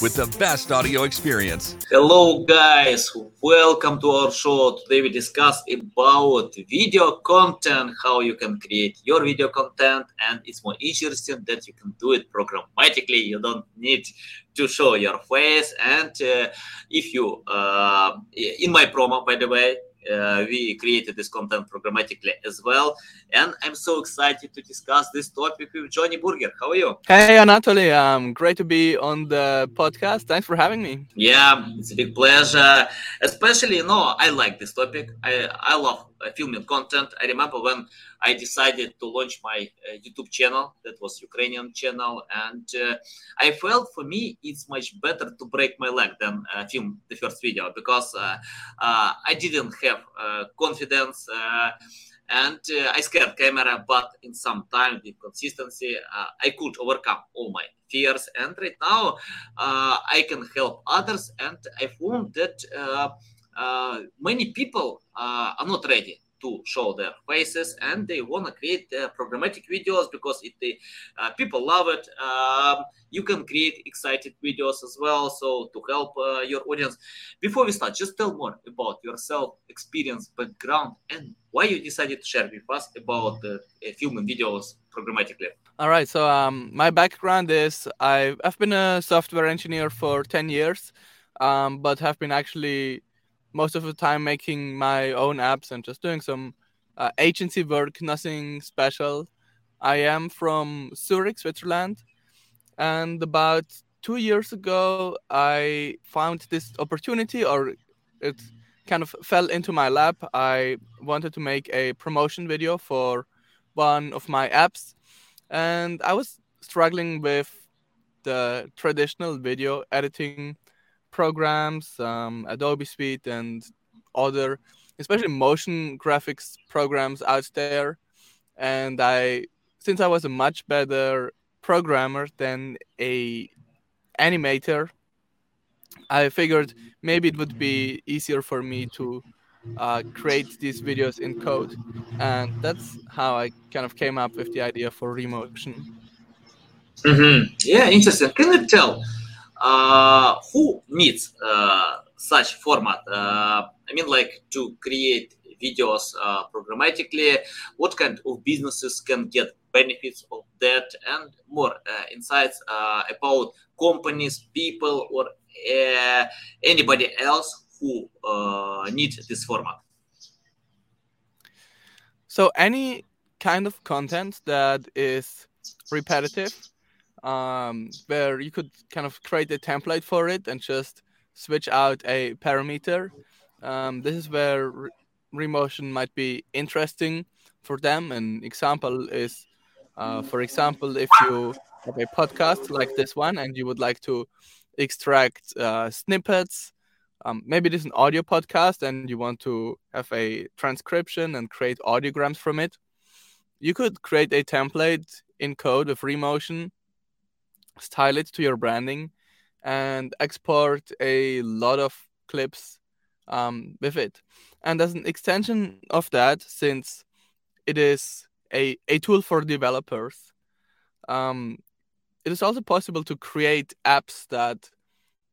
with the best audio experience. Hello guys, welcome to our show. Today we discuss about video content, how you can create your video content and it's more interesting that you can do it programmatically. You don't need to show your face and uh, if you uh, in my promo by the way uh, we created this content programmatically as well. And I'm so excited to discuss this topic with Jonny Burger. How are you? Hey, Anatoly. Um, great to be on the podcast. Thanks for having me. Yeah, it's a big pleasure. Especially, you know, I like this topic. I, I love uh, filming content. I remember when I decided to launch my uh, YouTube channel. That was Ukrainian channel, and uh, I felt for me it's much better to break my leg than uh, film the first video because I didn't have confidence and uh, I scared camera, but in some time with consistency, uh, I could overcome all my fears. And right now, uh, I can help others. And I found that many people are not ready to show their faces and they want to create programmatic videos because if they uh, people love it. Um, you can create excited videos as well so to help uh, your audience. Before we start just tell more about yourself experience background and why you decided to share with us about uh, filming videos programmatically. All right so um, my background is I've, I've been a software engineer for 10 years um, but have been actually most of the time making my own apps and just doing some uh, agency work, nothing special. I am from Zurich, Switzerland, and about two years ago, I found this opportunity, or it kind of fell into my lap. I wanted to make a promotion video for one of my apps, and I was struggling with the traditional video editing programs, um, Adobe Suite, and other, especially motion graphics programs out there. And I, since I was a much better programmer than a animator, I figured maybe it would be easier for me to uh, create these videos in code. And that's how I kind of came up with the idea for Remotion. Mm-hmm. Yeah, interesting. Can you tell uh, who needs uh, such format? Uh, I mean, like to create videos programmatically. What kind of businesses can get benefits of that, and more insights about companies, people, or anybody else who needs this format. So any kind of content that is repetitive um, where you could kind of create a template for it and just switch out a parameter. Um, this is where re- Remotion might be interesting for them. An example is, uh, for example, if you have a podcast like this one and you would like to extract uh, snippets, um, maybe it is an audio podcast and you want to have a transcription and create audiograms from it. You could create a template in code with Remotion style it to your branding, and export a lot of clips um, with it. And as an extension of that, since it is a, a tool for developers, um, it is also possible to create apps that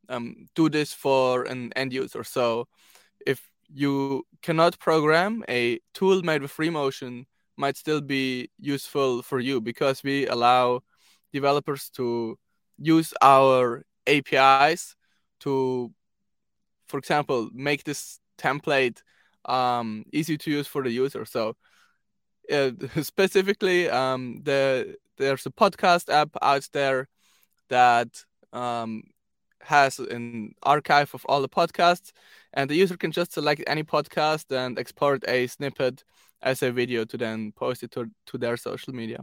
um, do this for an end user. So if you cannot program, a tool made with Remotion might still be useful for you because we allow developers to use our APIs to, for example, make this template um, easy to use for the user. So uh, specifically, um, the there's a podcast app out there that um, has an archive of all the podcasts, and the user can just select any podcast and export a snippet as a video to then post it to, to their social media.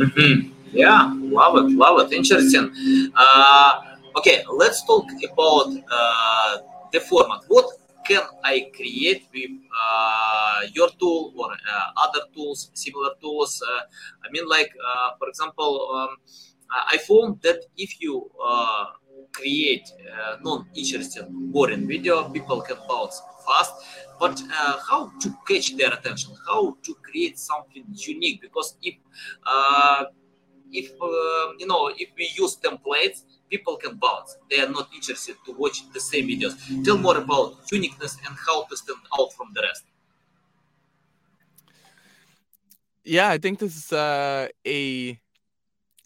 Mm-hmm. Yeah, love it, love it. Interesting. Uh, okay, let's talk about uh, the format. What can I create with uh, your tool or uh, other tools, similar tools? Uh, I mean, like, uh, for example, um, I found that if you create uh, non-interesting, boring video, people can bounce fast. But uh, how to catch their attention? How to create something unique? Because if uh, if uh, you know if we use templates, people can bounce. They are not interested to watch the same videos. Tell more about uniqueness and how to stand out from the rest. Yeah, I think this is uh, a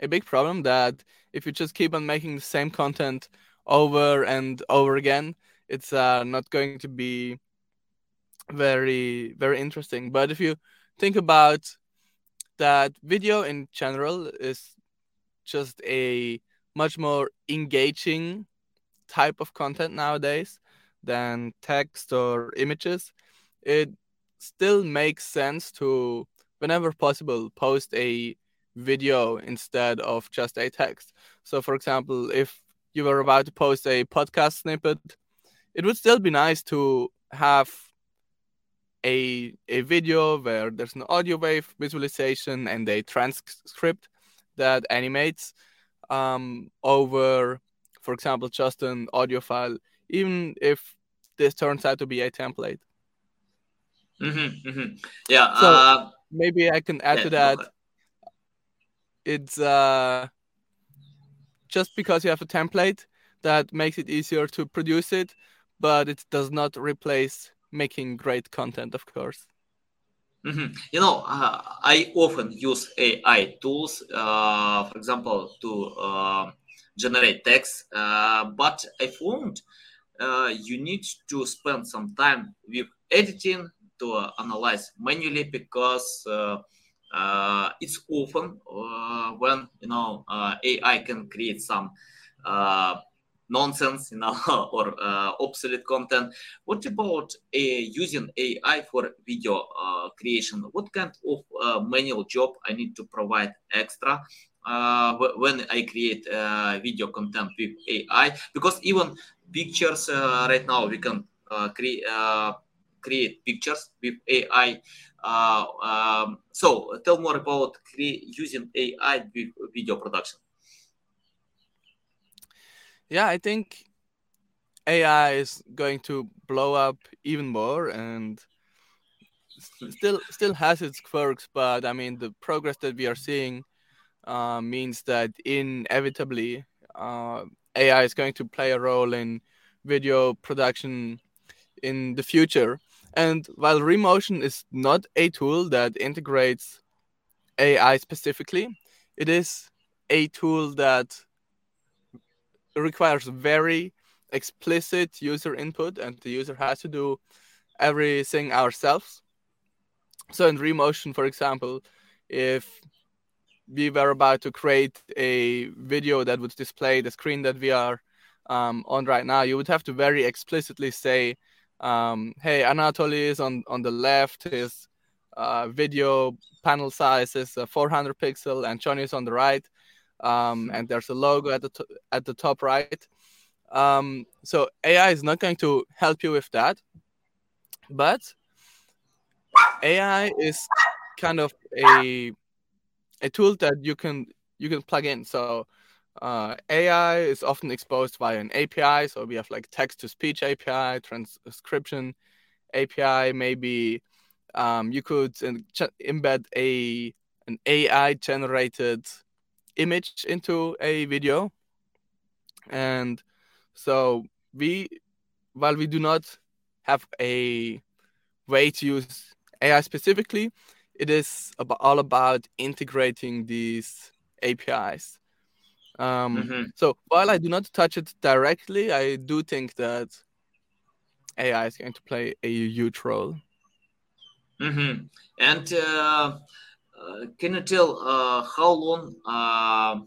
a big problem that if you just keep on making the same content over and over again, it's uh, not going to be very very interesting. But if you think about that video in general is just a much more engaging type of content nowadays than text or images, it still makes sense to, whenever possible, post a video instead of just a text. So, for example, if you were about to post a podcast snippet, it would still be nice to have a a video where there's an audio wave visualization and a transcript that animates um, over, for example, just an audio file, even if this turns out to be a template. Mm-hmm, mm-hmm. Yeah. So uh, maybe I can add yeah, to that. It's uh, just because you have a template that makes it easier to produce it, but it does not replace making great content, of course. Mm-hmm. You know, uh, I often use AI tools, uh, for example, to uh, generate text, uh, but I found uh, you need to spend some time with editing to uh, analyze manually because it's often when you know AI can create some nonsense, you know, or uh, obsolete content. What about uh, using AI for video uh, creation? What kind of uh, manual job I need to provide extra uh, when I create uh, video content with AI? Because even pictures right now we can create create pictures with AI. Um, so tell more about using AI with video production yeah, I think AI is going to blow up even more and still still has its quirks, but I mean the progress that we are seeing uh, means that inevitably uh, AI is going to play a role in video production in the future. And while Remotion is not a tool that integrates AI specifically, it is a tool that requires very explicit user input and the user has to do everything ourselves. So in Remotion, for example, if we were about to create a video that would display the screen that we are um, on right now, you would have to very explicitly say, um, hey, Anatoly is on, on the left, his uh, video panel size is uh, 400 pixel, and Jonny is on the right um, and there's a logo at the t- at the top right. Um, so AI is not going to help you with that, but AI is kind of a a tool that you can you can plug in. So uh, AI is often exposed via an API. So we have like text to speech API, transcription API. Maybe um, you could embed a an AI generated image into a video. And so we, while we do not have a way to use AI specifically, it is all about integrating these APIs. Um, mm-hmm. So while I do not touch it directly, I do think that AI is going to play a huge role. Mm-hmm. And uh, uh, can you tell uh, how long uh,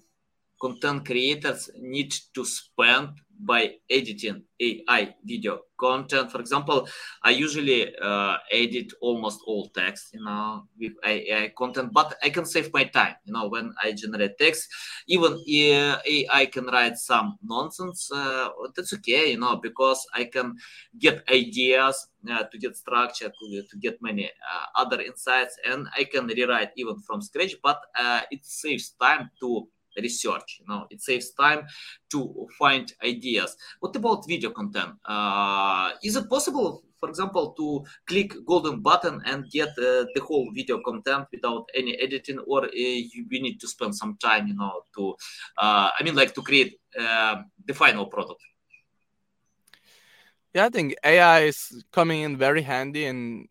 content creators need to spend by editing AI video content. For example, I usually uh, edit almost all text, you know, with AI content, but I can save my time, you know, when I generate text. Even if AI can write some nonsense, uh, that's okay, you know, because I can get ideas uh, to get structure, to, to get many uh, other insights, and I can rewrite even from scratch, but uh, it saves time to research. You know, it saves time to find ideas. What about video content? Uh, is it possible, for example, to click golden button and get uh, the whole video content without any editing, or uh, you, need to spend some time, you know, to, uh, I mean, like to create uh, the final product? Yeah, I think AI is coming in very handy, and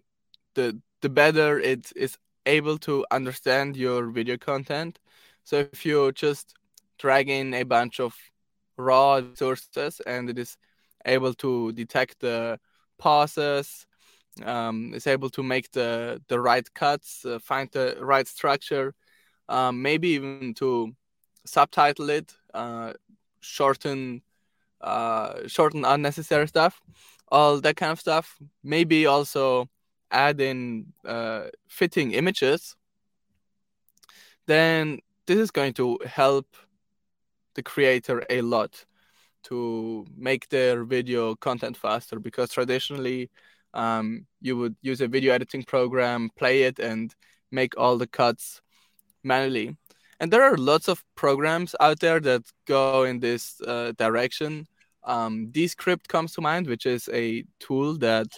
the the better it is able to understand your video content. So if you just drag in a bunch of raw sources and it is able to detect the pauses, um, is able to make the the right cuts, uh, find the right structure, um, maybe even to subtitle it, uh, shorten uh, shorten unnecessary stuff, all that kind of stuff. Maybe also add in uh, fitting images, then this is going to help the creator a lot to make their video content faster because traditionally um, you would use a video editing program, play it, and make all the cuts manually. And there are lots of programs out there that go in this uh, direction. Um, Descript comes to mind, which is a tool that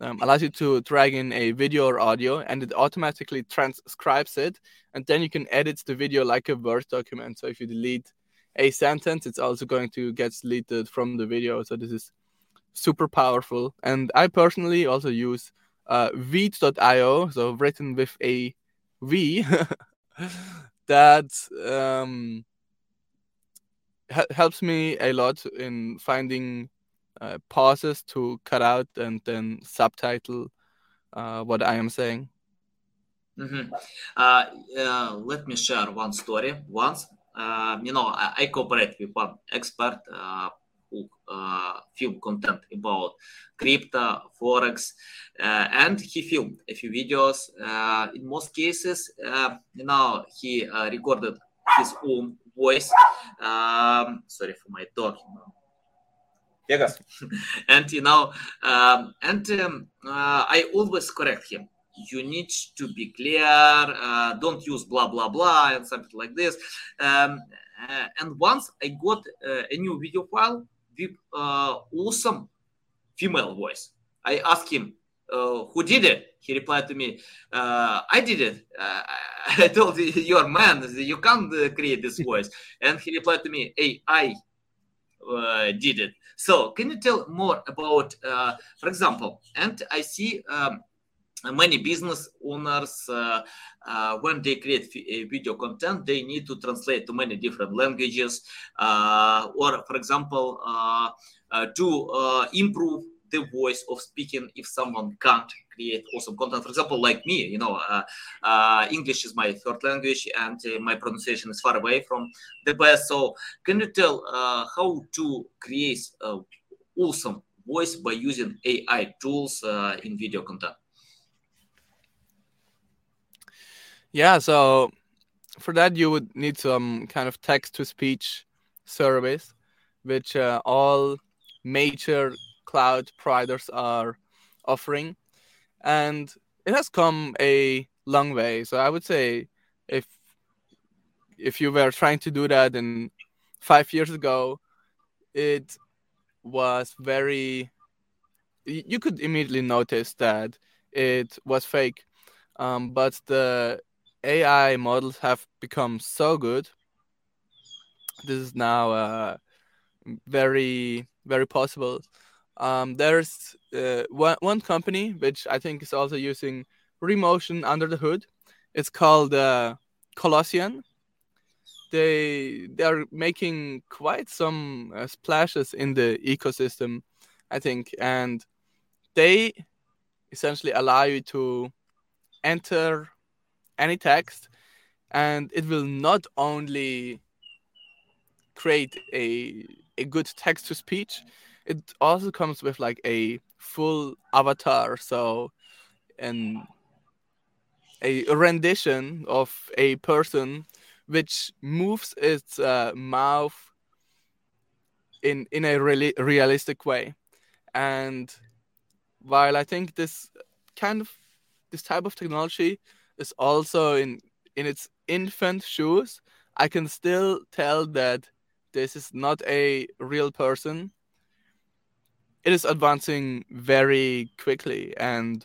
um, allows you to drag in a video or audio and it automatically transcribes it and then you can edit the video like a word document. So if you delete a sentence it's also going to get deleted from the video. So this is super powerful. And i personally also use uh, veed.io so written with a v that um, helps me a lot in finding uh, pauses to cut out and then subtitle uh, what I am saying. Mm-hmm. Uh, uh let me share one story. Once, uh, you know, I, I, cooperate with one expert uh, who film content about crypto, forex, and he filmed a few videos. in most cases, you know, he recorded his own voice. Um, sorry for my dog. You know Vegas. and you know, um, and um, uh, I always correct him. You need to be clear. Uh, don't use blah blah blah and something like this. Um, uh, and once I got uh, a new video file with uh, awesome female voice. I asked him, uh, "Who did it?" He replied to me, "I did it." I told you, "You're man. You can't create this voice." And he replied to me, "Hey, I did it." So can you tell more about, uh, for example, and I see um, many business owners uh, uh, when they create video content they need to translate to many different languages uh, or for example uh, uh, to improve the voice of speaking if someone can't create awesome content. For example like me you know uh, uh, english is my third language and uh, my pronunciation is far away from the best. So can you tell how to create awesome voice by using ai tools in video content? Yeah, so for that you would need some kind of text to speech service, which uh, all major cloud providers are offering, and it has come a long way. So I would say if if you were trying to do that in five years ago, it was very you could immediately notice that it was fake. Um, but the AI models have become so good. This is now uh, very very possible. Um, there's uh, one one company which I think is also using Remotion under the hood. It's called uh, Colossyan. They they are making quite some uh, splashes in the ecosystem, I think, and they essentially allow you to enter any text and it will not only create a a good text to speech it also comes with like a full avatar so and a rendition of a person which moves its uh, mouth in in a really realistic way and while i think this kind of this type of technology is also in in its infant shoes. I can still tell that this is not a real person. It is advancing very quickly, and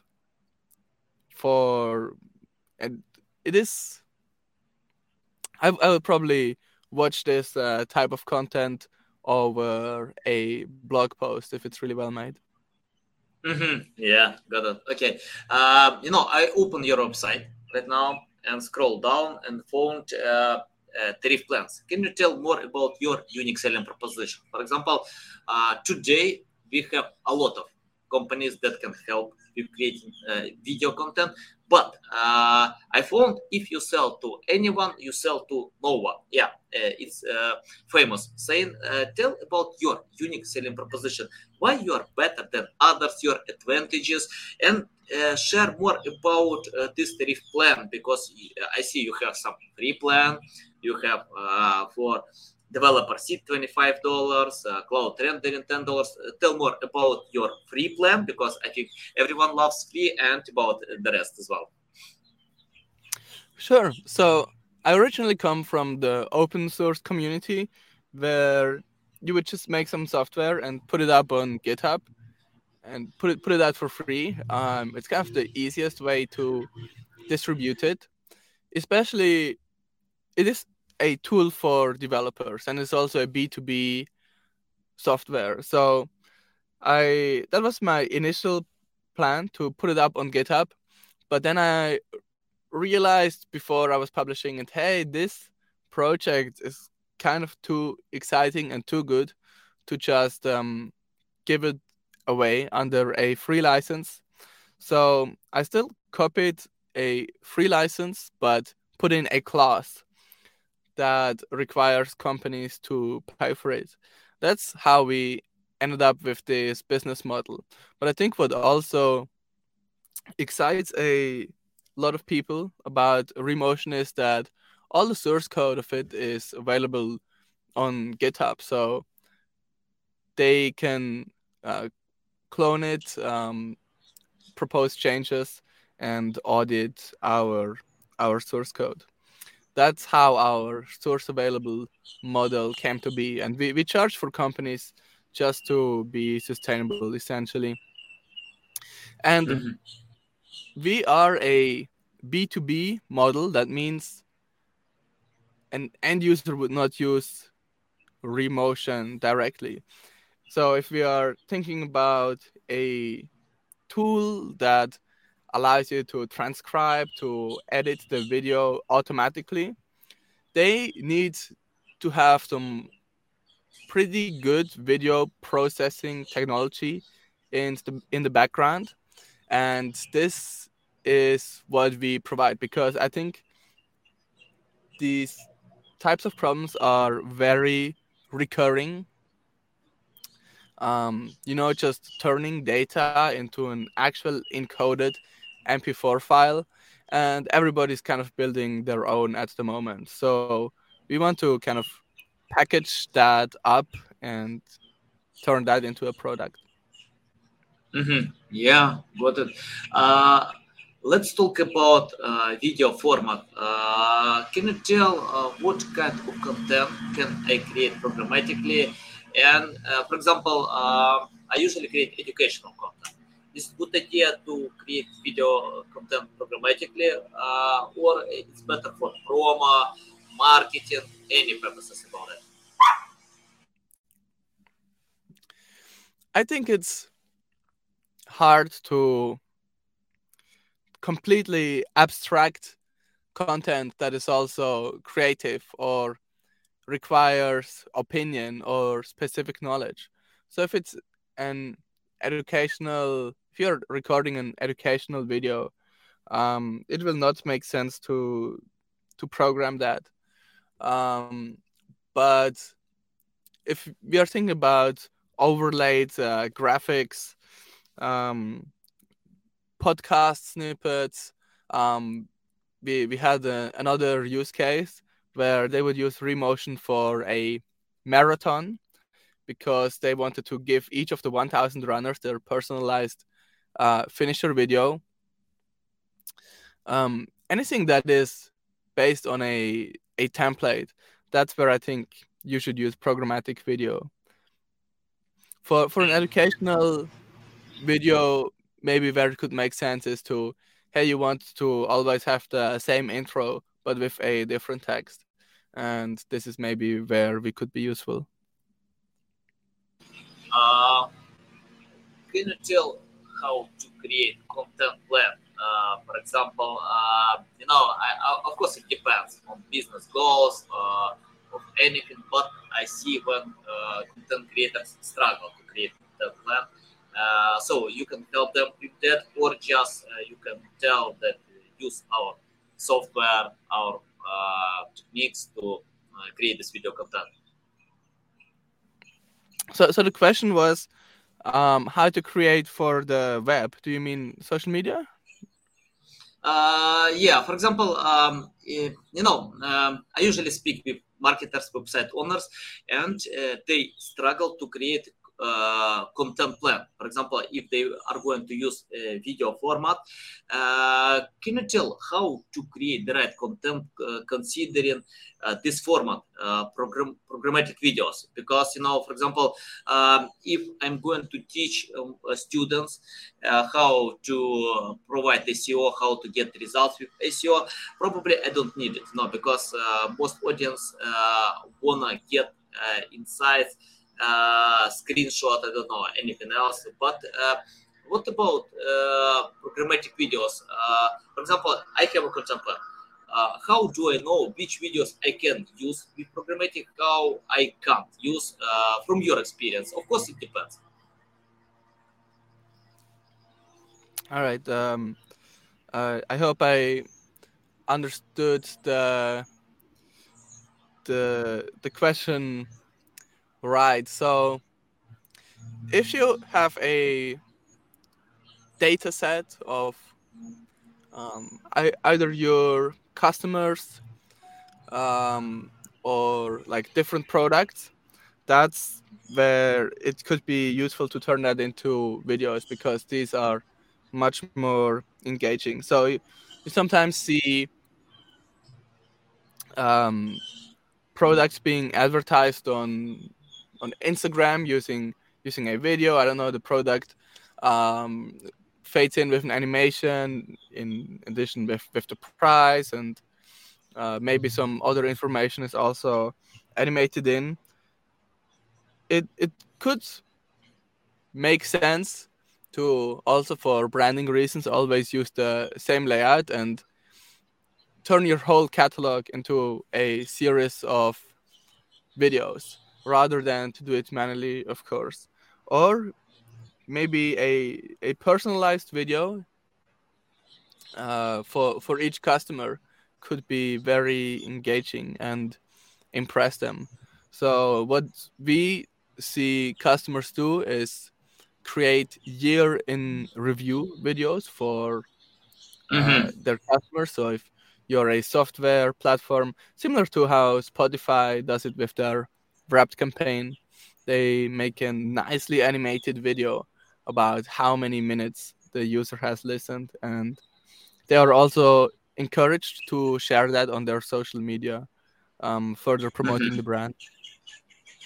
for and it is. I I would probably watch this uh, type of content over a blog post if it's really well made. Mm-hmm. Yeah, got it. Okay. Uh, you know, I open your website right now and scroll down and found uh, uh, tariff plans. Can you tell more about your unique selling proposition? For example, uh, today we have a lot of companies that can help with creating uh, video content, but uh, I found if you sell to anyone, you sell to no one. Yeah, uh, it's uh, famous saying. Uh, tell about your unique selling proposition, why you are better than others, your advantages, and uh, share more about this tariff plan because I see you have some free plan, you have for developer seat $25 uh, cloud rendering $10 uh, tell more about your free plan because i think everyone loves free and about the rest as well. Sure. So i originally come from the open source community where you would just make some software and put it up on github and put it put it out for free. Um, it's kind of the easiest way to distribute it especially it is a tool for developers and it's also a B2B software. So I that was my initial plan to put it up on GitHub, but then I realized before I was publishing it, hey, this project is kind of too exciting and too good to just um, give it away under a free license. So I still copied a free license, but put in a clause that requires companies to pay for it. That's how we ended up with this business model. But I think what also excites a lot of people about Remotion is that all the source code of it is available on GitHub. So they can uh, clone it, um, propose changes, and audit our our source code that's how our source available model came to be. And we, we charge for companies just to be sustainable essentially. And mm-hmm. we are a b2b model. That means an end user would not use remotion directly. So if we are thinking about a tool that allows you to transcribe, to edit the video automatically. They need to have some pretty good video processing technology in the in the background, and this is what we provide because I think these types of problems are very recurring um, you know, just turning data into an actual encoded MP4 file, and everybody's kind of building their own at the moment. So we want to kind of package that up and turn that into a product. Mm-hmm. Yeah, got it. Uh, let's talk about uh, video format. Uh, can you tell uh, what kind of content can I create programmatically? And uh, for example, uh, I usually create educational content is good idea to create video content programmatically, uh, or it's better for promo, marketing, any purposes about it? I think it's hard to completely abstract content that is also creative or requires opinion or specific knowledge. So if it's an educational if you're recording an educational video, um, it will not make sense to to program that. Um, but if we are thinking about overlaid uh, graphics, um, podcast snippets, um, we we had a, another use case where they would use Remotion for a marathon because they wanted to give each of the 1000 runners their personalized uh, finisher video. Um, anything that is based on a a template, that's where I think you should use programmatic video. For for an educational video, maybe where it could make sense is to hey, you want to always have the same intro but with a different text, and this is maybe where we could be useful. Uh, can you tell how to create content plan? Uh, for example, uh, you know, I, I, of course, it depends on business goals uh, of anything, but I see when uh, content creators struggle to create content plan. Uh, so you can help them with that, or just uh, you can tell that use our software, our techniques to create this video content. So, so the question was, um, how to create for the web? Do you mean social media? Uh, yeah, for example, um, you know, um, I usually speak with marketers, website owners, and uh, they struggle to create uh, content plan. For example, if they are going to use a video format, uh, can you tell how to create the right content uh, considering uh, this format, uh, program programmatic videos? Because you know, for example, um, if I'm going to teach um, students how to provide SEO, how to get results with SEO, probably I don't need it, no, because most audience wanna get insights uh, screenshot, I don't know, anything else. But uh, what about uh, programmatic videos? for example, I have a. Uh, how do I know which videos I can use with programmatic, how I can't use from your experience? Of course, it depends. All right. Um, uh, I hope I understood the the the question Right. So if you have a data set of um, either your customers um, or like different products, that's where it could be useful to turn that into videos because these are much more engaging. So you, you sometimes see um, products being advertised on on Instagram using using a video. I don't know the product um, fades in with an animation in addition with with the price and uh, maybe some other information is also animated in. It it could make sense to also for branding reasons always use the same layout and turn your whole catalog into a series of videos rather than to do it manually, of course. Or maybe a, a personalized video uh, for, for each customer could be very engaging and impress them. So, what we see customers do is create year in review videos for uh, mm-hmm. their customers. So, if you're a software platform, similar to how Spotify does it with their wrapped campaign. They make a nicely animated video about how many minutes the user has listened, and they are also encouraged to share that on their social media, um, further promoting mm-hmm. the brand.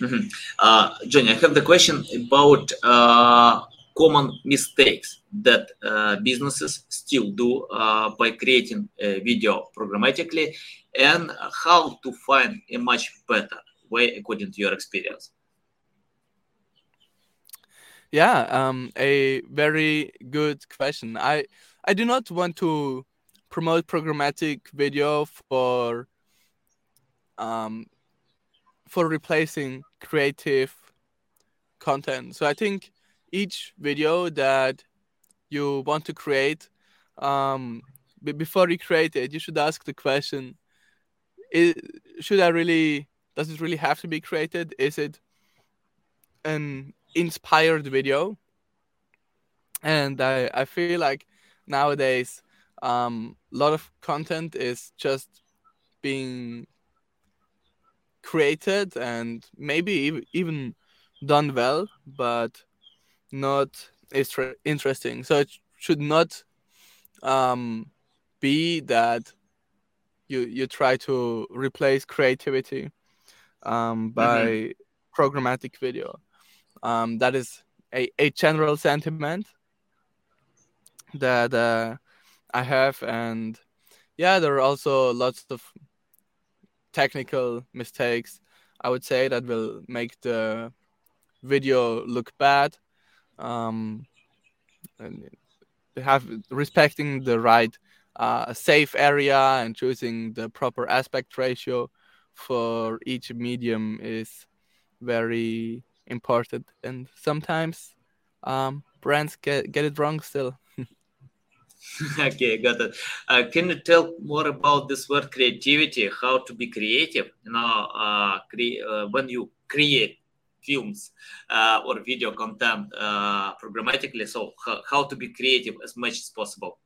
Mm-hmm. Uh, Jonny, I have the question about uh, common mistakes that uh, businesses still do uh, by creating a video programmatically and how to find a much better way according to your experience? Yeah, um, a very good question. I I do not want to promote programmatic video for um, for replacing creative content. So I think each video that you want to create, um, before you create it, you should ask the question: is, Should I really does it really have to be created? Is it an inspired video? And I, I feel like nowadays a um, lot of content is just being created and maybe even done well, but not interesting. So it should not um, be that you you try to replace creativity um, by mm-hmm. programmatic video. Um, that is a, a general sentiment that uh, I have, and yeah, there are also lots of technical mistakes. I would say that will make the video look bad. Um, and have respecting the right uh, safe area and choosing the proper aspect ratio for each medium is very important. And sometimes um, brands get, get it wrong still. Okay got it. Uh, can you tell more about this word creativity how to be creative? You know uh, cre- uh, when you create films uh, or video content uh, programmatically so h- how to be creative as much as possible?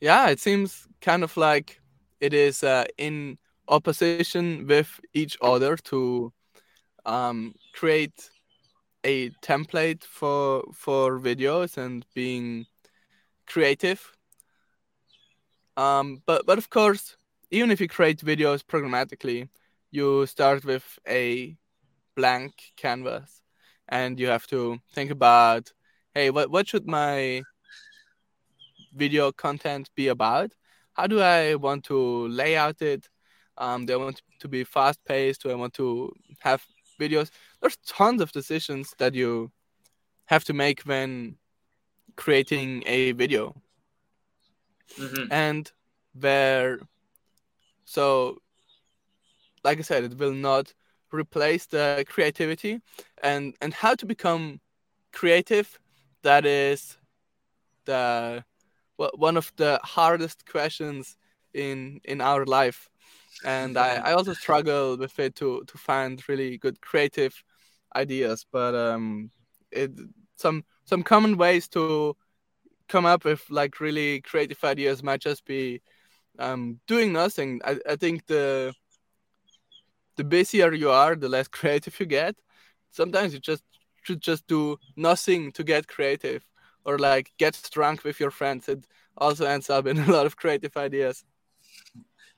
Yeah it seems kind of like it is uh, in opposition with each other to um, create a template for for videos and being creative. Um, but but of course even if you create videos programmatically you start with a blank canvas and you have to think about hey what, what should my video content be about how do i want to lay out it um, do i want to be fast paced do i want to have videos there's tons of decisions that you have to make when creating a video mm-hmm. and where so like I said, it will not replace the creativity and and how to become creative. That is the one of the hardest questions in in our life, and I, I also struggle with it to to find really good creative ideas. But um, it some some common ways to come up with like really creative ideas might just be um, doing nothing. I, I think the the busier you are, the less creative you get. Sometimes you just should just do nothing to get creative, or like get drunk with your friends. It also ends up in a lot of creative ideas.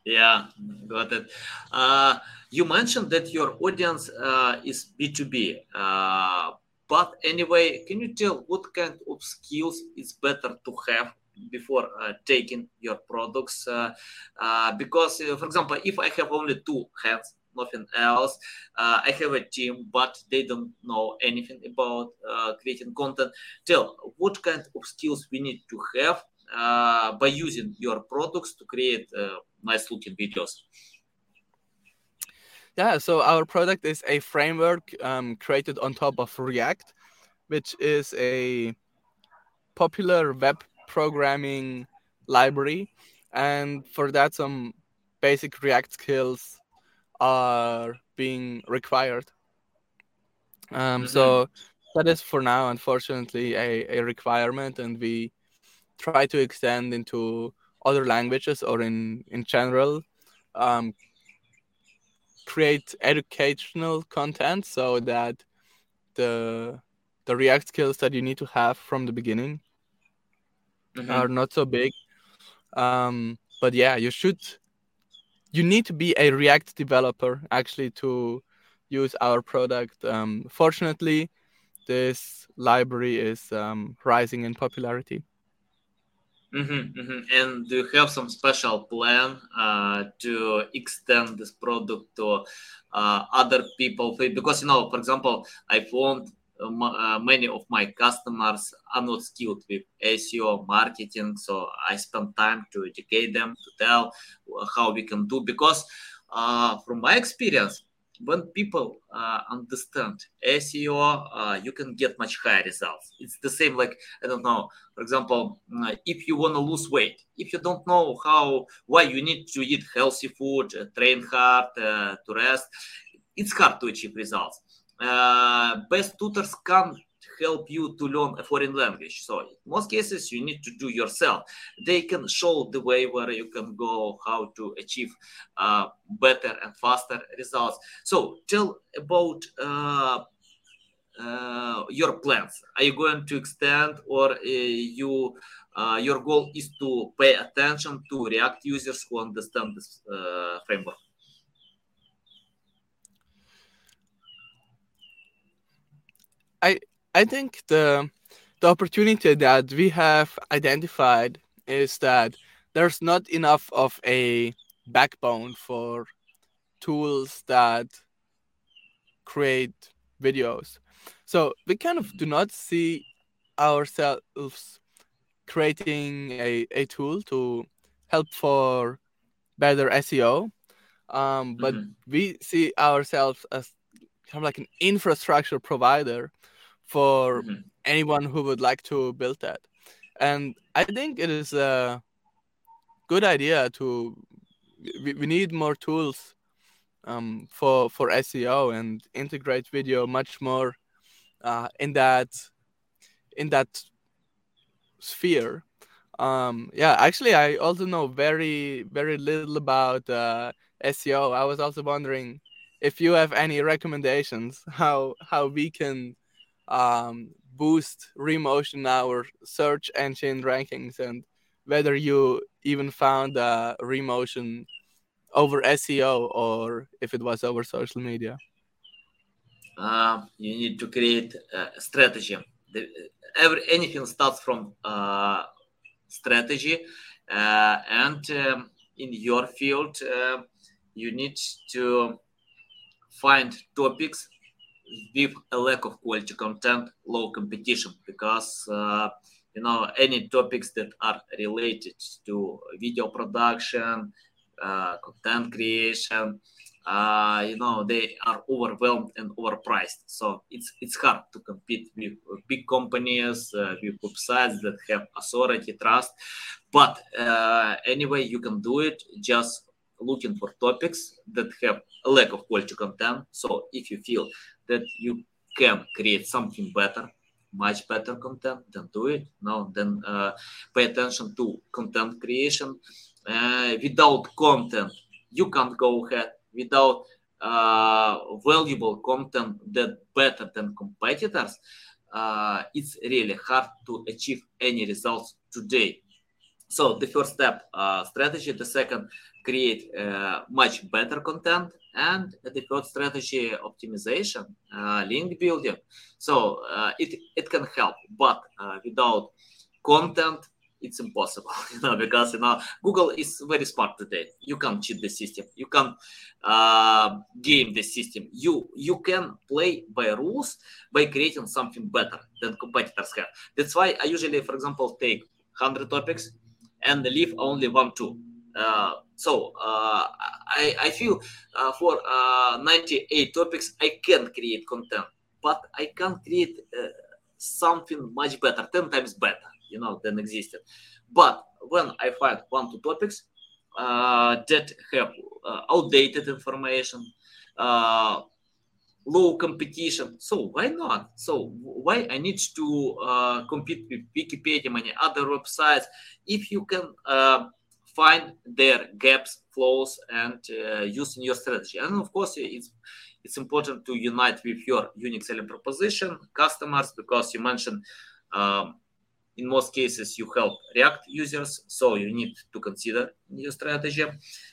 Yeah, got it. Uh, you mentioned that your audience uh, is B2B. Uh, but anyway, can you tell what kind of skills is better to have before uh, taking your products? Uh, uh, because, for example, if I have only two hands, nothing else. Uh, I have a team, but they don't know anything about uh, creating content. Tell what kind of skills we need to have uh, by using your products to create uh, nice looking videos. Yeah, so our product is a framework um, created on top of React, which is a popular web programming library. And for that, some basic React skills are being required. Um, mm-hmm. So that is for now, unfortunately, a, a requirement, and we try to extend into other languages or in in general um, create educational content so that the the React skills that you need to have from the beginning mm-hmm. are not so big. Um, but yeah, you should you need to be a React developer actually to use our product. Um, fortunately, this library is um, rising in popularity. Mm-hmm, mm-hmm. And do you have some special plan uh, to extend this product to uh, other people? Because you know, for example, I uh, many of my customers are not skilled with SEO marketing, so I spend time to educate them to tell how we can do. Because uh, from my experience, when people uh, understand SEO, uh, you can get much higher results. It's the same, like I don't know. For example, uh, if you want to lose weight, if you don't know how, why you need to eat healthy food, train hard, to rest, it's hard to achieve results uh, best tutors can help you to learn a foreign language. So in most cases, you need to do yourself. They can show the way where you can go, how to achieve uh, better and faster results. So tell about uh, uh, your plans? Are you going to extend, or uh, you uh, your goal is to pay attention to React users who understand this uh, framework? I I think the the opportunity that we have identified is that there's not enough of a backbone for tools that create videos. So we kind of do not see ourselves creating a, a tool to help for better SEO. Um, but mm-hmm. we see ourselves as kind of like an infrastructure provider for mm-hmm. anyone who would like to build that. And I think it is a good idea to we, we need more tools um, for for SEO and integrate video much more uh, in that in that sphere. Um, yeah, actually, I also know very very little about uh, SEO. I was also wondering if you have any recommendations how how we can um, boost Remotion our search engine rankings and whether you even found uh, Remotion over SEO or if it was over social media? Uh, you need to create a strategy. The, every anything starts from uh, strategy, uh, and um, in your field, uh, you need to find topics with a lack of quality content, low competition, because uh, you know any topics that are related to video production uh, content creation uh, you know they are overwhelmed and overpriced. So it's it's hard to compete with big companies uh, with websites that have authority trust. But uh, anyway you can do it just looking for topics that have a lack of quality content. So if you feel that you can create something better much better content then do it no then uh, pay attention to content creation. Uh, without content you can't go ahead. Without uh, valuable content that better than competitors uh, it's really hard to achieve any results today. So the first step uh, strategy. The second create uh, much better content and the third strategy optimization uh, link building. So uh, it, it can help but uh, without content it's impossible you know because you know google is very smart today. You can't cheat the system. You can uh, game the system. You you can play by rules by creating something better than competitors have. That's why i usually for example take 100 topics and leave only one two so uh, I, I feel uh, for 98 topics I can create content, but I can create something much better, 10 times better, you know, than existed. But when I find one, two topics uh, that have uh, outdated information, uh, low competition, so why not? So why I need to compete with Wikipedia, many other websites? If you can find their gaps, flaws, and uh, use in your strategy. And of course, it's it's important to unite with your unique selling proposition, customers, because you mentioned um, in most cases you help React users, so you need to consider your strategy.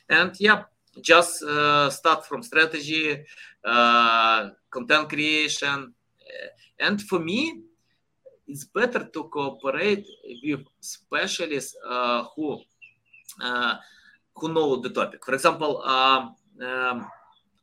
And yeah, just uh, start from strategy, uh, content creation, and for me, it's better to cooperate with specialists uh, who uh, who know the topic. For example, um,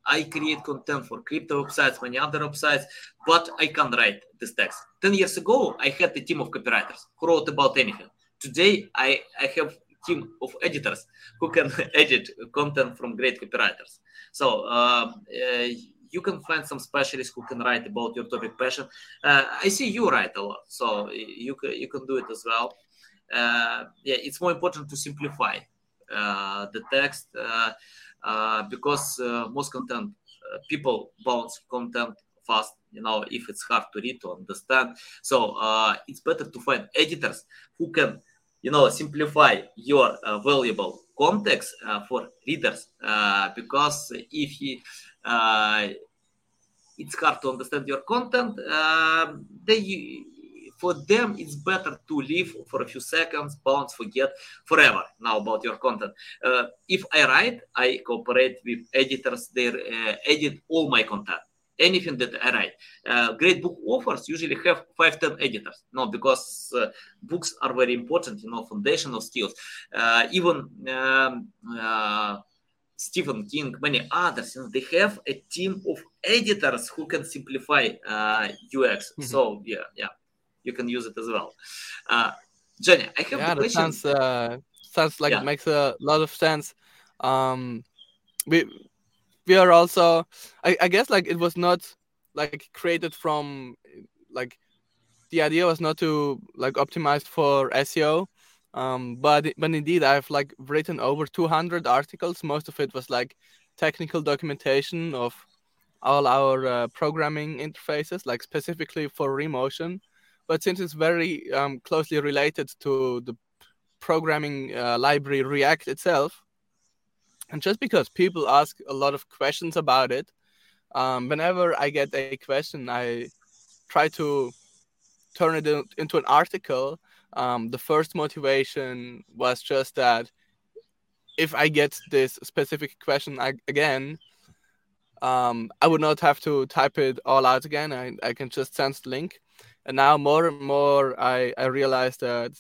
I create content for crypto websites, many other websites, but I can't write this text. 10 years ago, I had a team of copywriters who wrote about anything. Today, I, I have a team of editors who can edit content from great copywriters. So uh, uh, you can find some specialists who can write about your topic passion. Uh, I see you write a lot, so you can, you can do it as well. Uh, yeah, it's more important to simplify uh, the text uh, because most content people bounce content fast you know if it's hard to read to understand. So uh, it's better to find editors who can you know simplify your uh, valuable context uh, for readers because if he it's hard to understand your content, they for them it's better to leave for a few seconds bounce forget forever. Now about your content. Uh, if i write i cooperate with editors they uh, edit all my content. Anything that i write. Uh, great book offers usually have five ten editors. No because uh, books are very important you know foundational skills. Uh, even um, uh, Stephen King, many others, you know, they have a team of editors who can simplify uh, UX. Mm-hmm. So yeah, yeah, you can use it as well. Uh, Jenny, I have yeah, the question. Sounds, uh, sounds like yeah. it makes a lot of sense. Um, we we are also, I, I guess, like it was not like created from like the idea was not to like optimize for SEO. Um, but but indeed, I've like written over 200 articles. Most of it was like technical documentation of all our uh, programming interfaces, like specifically for Remotion but since it's very um, closely related to the programming uh, library React itself, and just because people ask a lot of questions about it, um, whenever I get a question, I try to turn it in, into an article. Um, the first motivation was just that if I get this specific question again, um, I would not have to type it all out again. I, I can just send the link and now more and more I, I realize that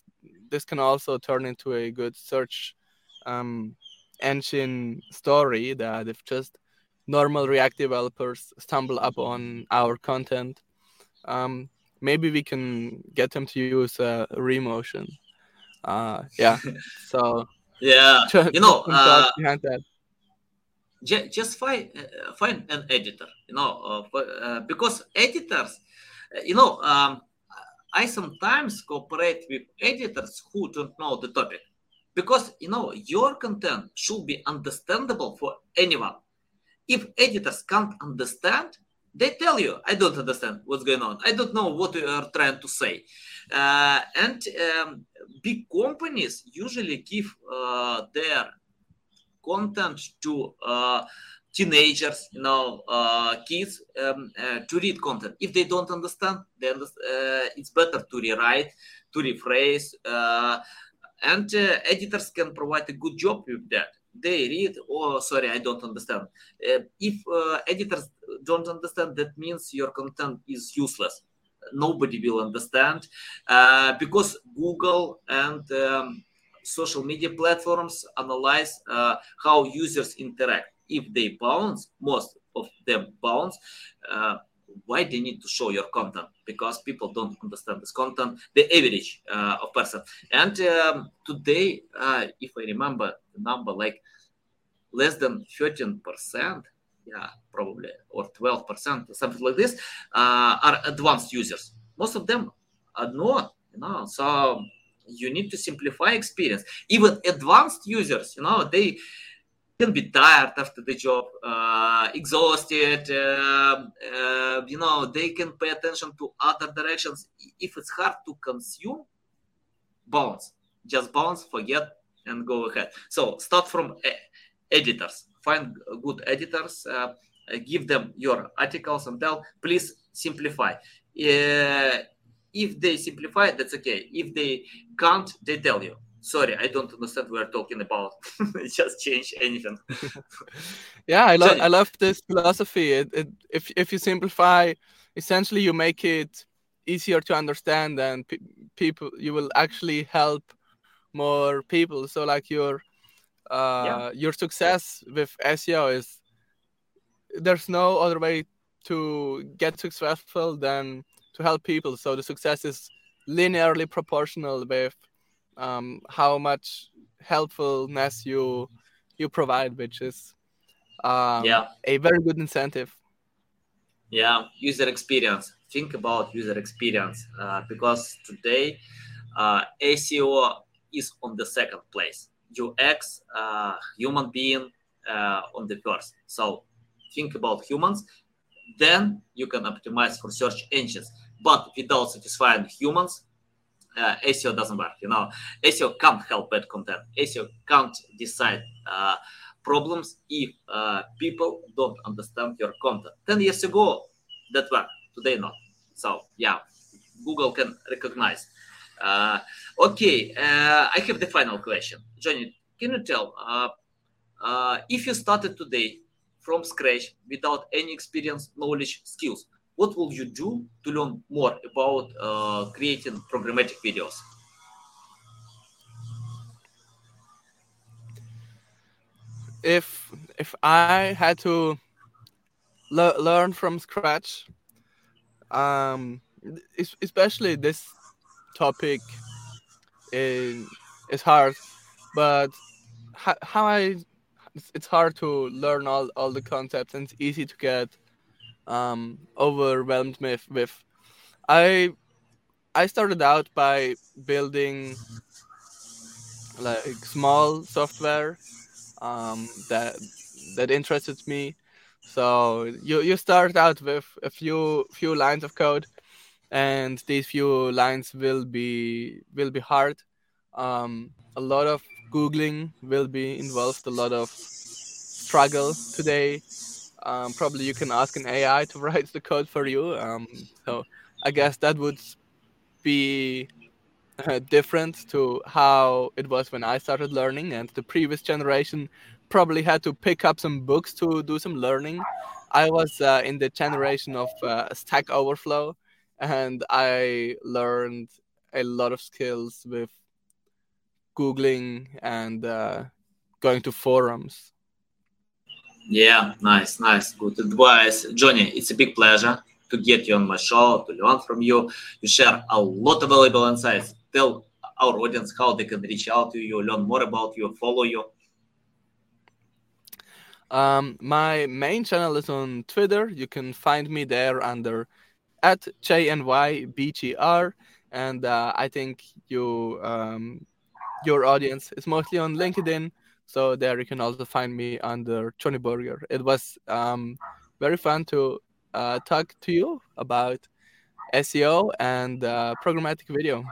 this can also turn into a good search um, engine story that if just normal react developers stumble upon our content um, maybe we can get them to use uh, remotion. Uh, yeah so yeah you know uh, behind that. Just find uh, find an editor you know uh, uh, because editors you know, um, I sometimes cooperate with editors who don't know the topic because you know your content should be understandable for anyone. If editors can't understand, they tell you, "I don't understand what's going on. I don't know what you are trying to say." Uh, and um, big companies usually give uh, their content to uh, teenagers, you know, uh, kids um, uh, to read content. If they don't understand, then uh, it's better to rewrite, to rephrase, uh, and uh, editors can provide a good job with that. They read, oh, sorry, I don't understand. Uh, if editors don't understand, that means your content is useless. Nobody will understand because Google and um, social media platforms analyze how users interact if they bounce, most of them bounce, uh, why they need to show your content? Because people don't understand this content the average uh, of person. And um, today uh, if i remember the number like less than 13 percent yeah probably or 12 percent something like this uh, are advanced users. Most of them are not you know so you need to simplify experience. Even advanced users you know they can be tired after the job, uh, exhausted. Uh, uh, you know, they can pay attention to other directions. If it's hard to consume, bounce. Just bounce, forget, and go ahead. So start from editors. Find good editors. Uh, give them your articles and tell, please simplify. Uh, if they simplify, that's okay. If they can't, they tell you sorry i don't understand what we're talking about just change anything. Yeah i love i love this philosophy. It, it, if, if you simplify essentially you make it easier to understand and pe- people you will actually help more people. So like your uh, yeah. your success with seo is there's no other way to get successful than to help people. So the success is linearly proportional with um, how much helpfulness you you provide, which is um, yeah a very good incentive. Yeah, user experience. Think about user experience uh, because today uh, SEO is on the second place. UX, uh, human being uh, on the first. So think about humans, then you can optimize for search engines. But without satisfying humans, uh, SEO doesn't work. You know, SEO can't help bad content. SEO can't decide uh, problems if uh, people don't understand your content. Ten years ago, that work. Today not. So yeah, Google can recognize. Uh, okay, uh, I have the final question. Jonny, can you tell uh, uh, if you started today from scratch without any experience, knowledge, skills, what will you do to learn more about uh, creating programmatic videos? If if I had to le- learn from scratch, um, especially this topic is, is hard, but how, I it's hard to learn all, all the concepts and it's easy to get um, overwhelmed with, with I I started out by building like small software um, that that interested me. So you you start out with a few few lines of code, and these few lines will be will be hard. Um, a lot of googling will be involved. A lot of struggle today. Um, probably you can ask an AI to write the code for you. Um, so I guess that would be uh, different to how it was when I started learning, and the previous generation probably had to pick up some books to do some learning. I was uh, in the generation of uh, Stack Overflow, and I learned a lot of skills with googling and uh, going to forums. Yeah, nice, nice, good advice, Jonny. It's a big pleasure to get you on my show, to learn from you. You share a lot of valuable insights. Tell our audience how they can reach out to you, learn more about you, follow you. Um, my main channel is on Twitter. You can find me there under at JNYBGR. And uh, I think you um, your audience is mostly on LinkedIn. So there you can also find me under Jonny Burger. It was um, very fun to uh, talk to you about SEO and uh, programmatic video.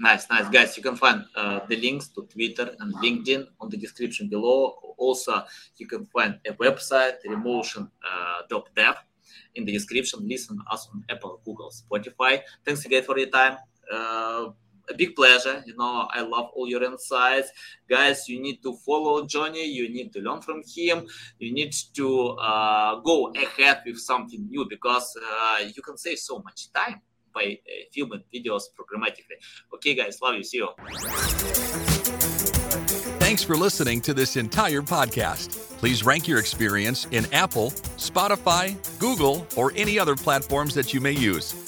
Nice, nice, guys. You can find uh, the links to Twitter and LinkedIn on the description below. Also, you can find a website, remotion.dev, in the description. Listen us on Apple, Google, Spotify. Thanks again for your time. Uh, a big pleasure. You know, I love all your insights. Guys, you need to follow Jonny. You need to learn from him. You need to uh, go ahead with something new because uh, you can save so much time by uh, filming videos programmatically. Okay, guys, love you. See you. Thanks for listening to this entire podcast. Please rank your experience in Apple, Spotify, Google, or any other platforms that you may use.